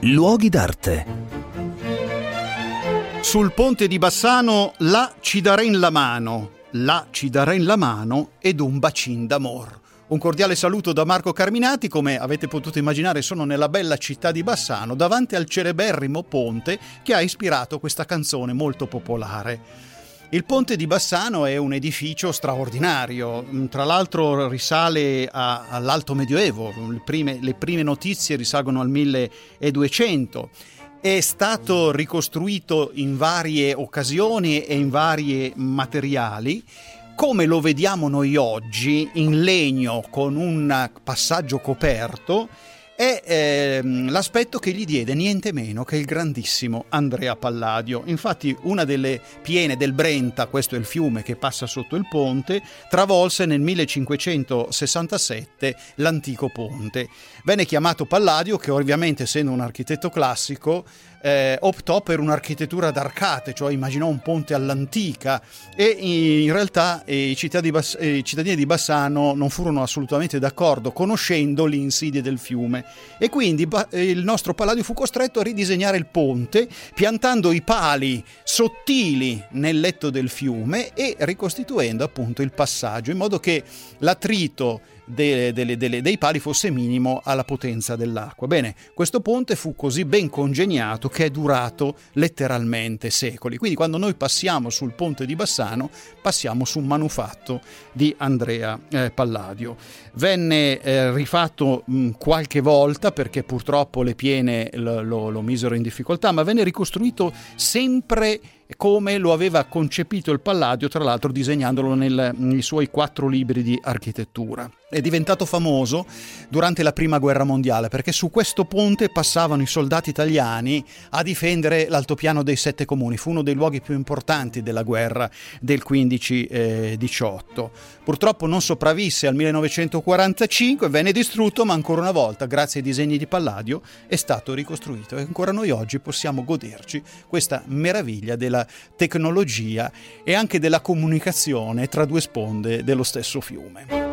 Luoghi d'arte. Sul ponte di Bassano, là ci darei la mano, là ci darei la mano ed un bacin d'amor. Un cordiale saluto da Marco Carminati, come avete potuto immaginare sono nella bella città di Bassano, davanti al celeberrimo ponte che ha ispirato questa canzone molto popolare. Il ponte di Bassano è un edificio straordinario, tra l'altro risale a, all'Alto Medioevo, le prime, le prime notizie risalgono al 1200 è stato ricostruito in varie occasioni e in vari materiali. Come lo vediamo noi oggi in legno con un passaggio coperto è ehm, l'aspetto che gli diede niente meno che il grandissimo Andrea Palladio. Infatti una delle piene del Brenta, questo è il fiume che passa sotto il ponte, travolse nel 1567 l'antico ponte. Venne chiamato Palladio che ovviamente essendo un architetto classico eh, optò per un'architettura d'arcate, cioè immaginò un ponte all'antica. E in realtà i, cittadini Bass- i cittadini di Bassano non furono assolutamente d'accordo, conoscendo le insidie del fiume. E quindi ba- il nostro Palladio fu costretto a ridisegnare il ponte piantando i pali sottili nel letto del fiume e ricostituendo appunto il passaggio in modo che l'attrito delle, delle, delle, dei pali fosse minimo alla potenza dell'acqua. Bene, questo ponte fu così ben congegnato che è durato letteralmente secoli. Quindi quando noi passiamo sul ponte di Bassano, passiamo su un manufatto di Andrea eh, Palladio. Venne eh, rifatto mh, qualche volta perché purtroppo le piene lo, lo, lo misero in difficoltà, ma venne ricostruito sempre come lo aveva concepito il Palladio, tra l'altro disegnandolo nel, nei suoi quattro libri di architettura. È diventato famoso durante la Prima Guerra Mondiale perché su questo ponte passavano i soldati italiani a difendere l'altopiano dei Sette Comuni. Fu uno dei luoghi più importanti della guerra del 15-18. Purtroppo non sopravvisse al 1945, venne distrutto, ma ancora una volta, grazie ai disegni di Palladio, è stato ricostruito e ancora noi oggi possiamo goderci questa meraviglia della della tecnologia e anche della comunicazione tra due sponde dello stesso fiume.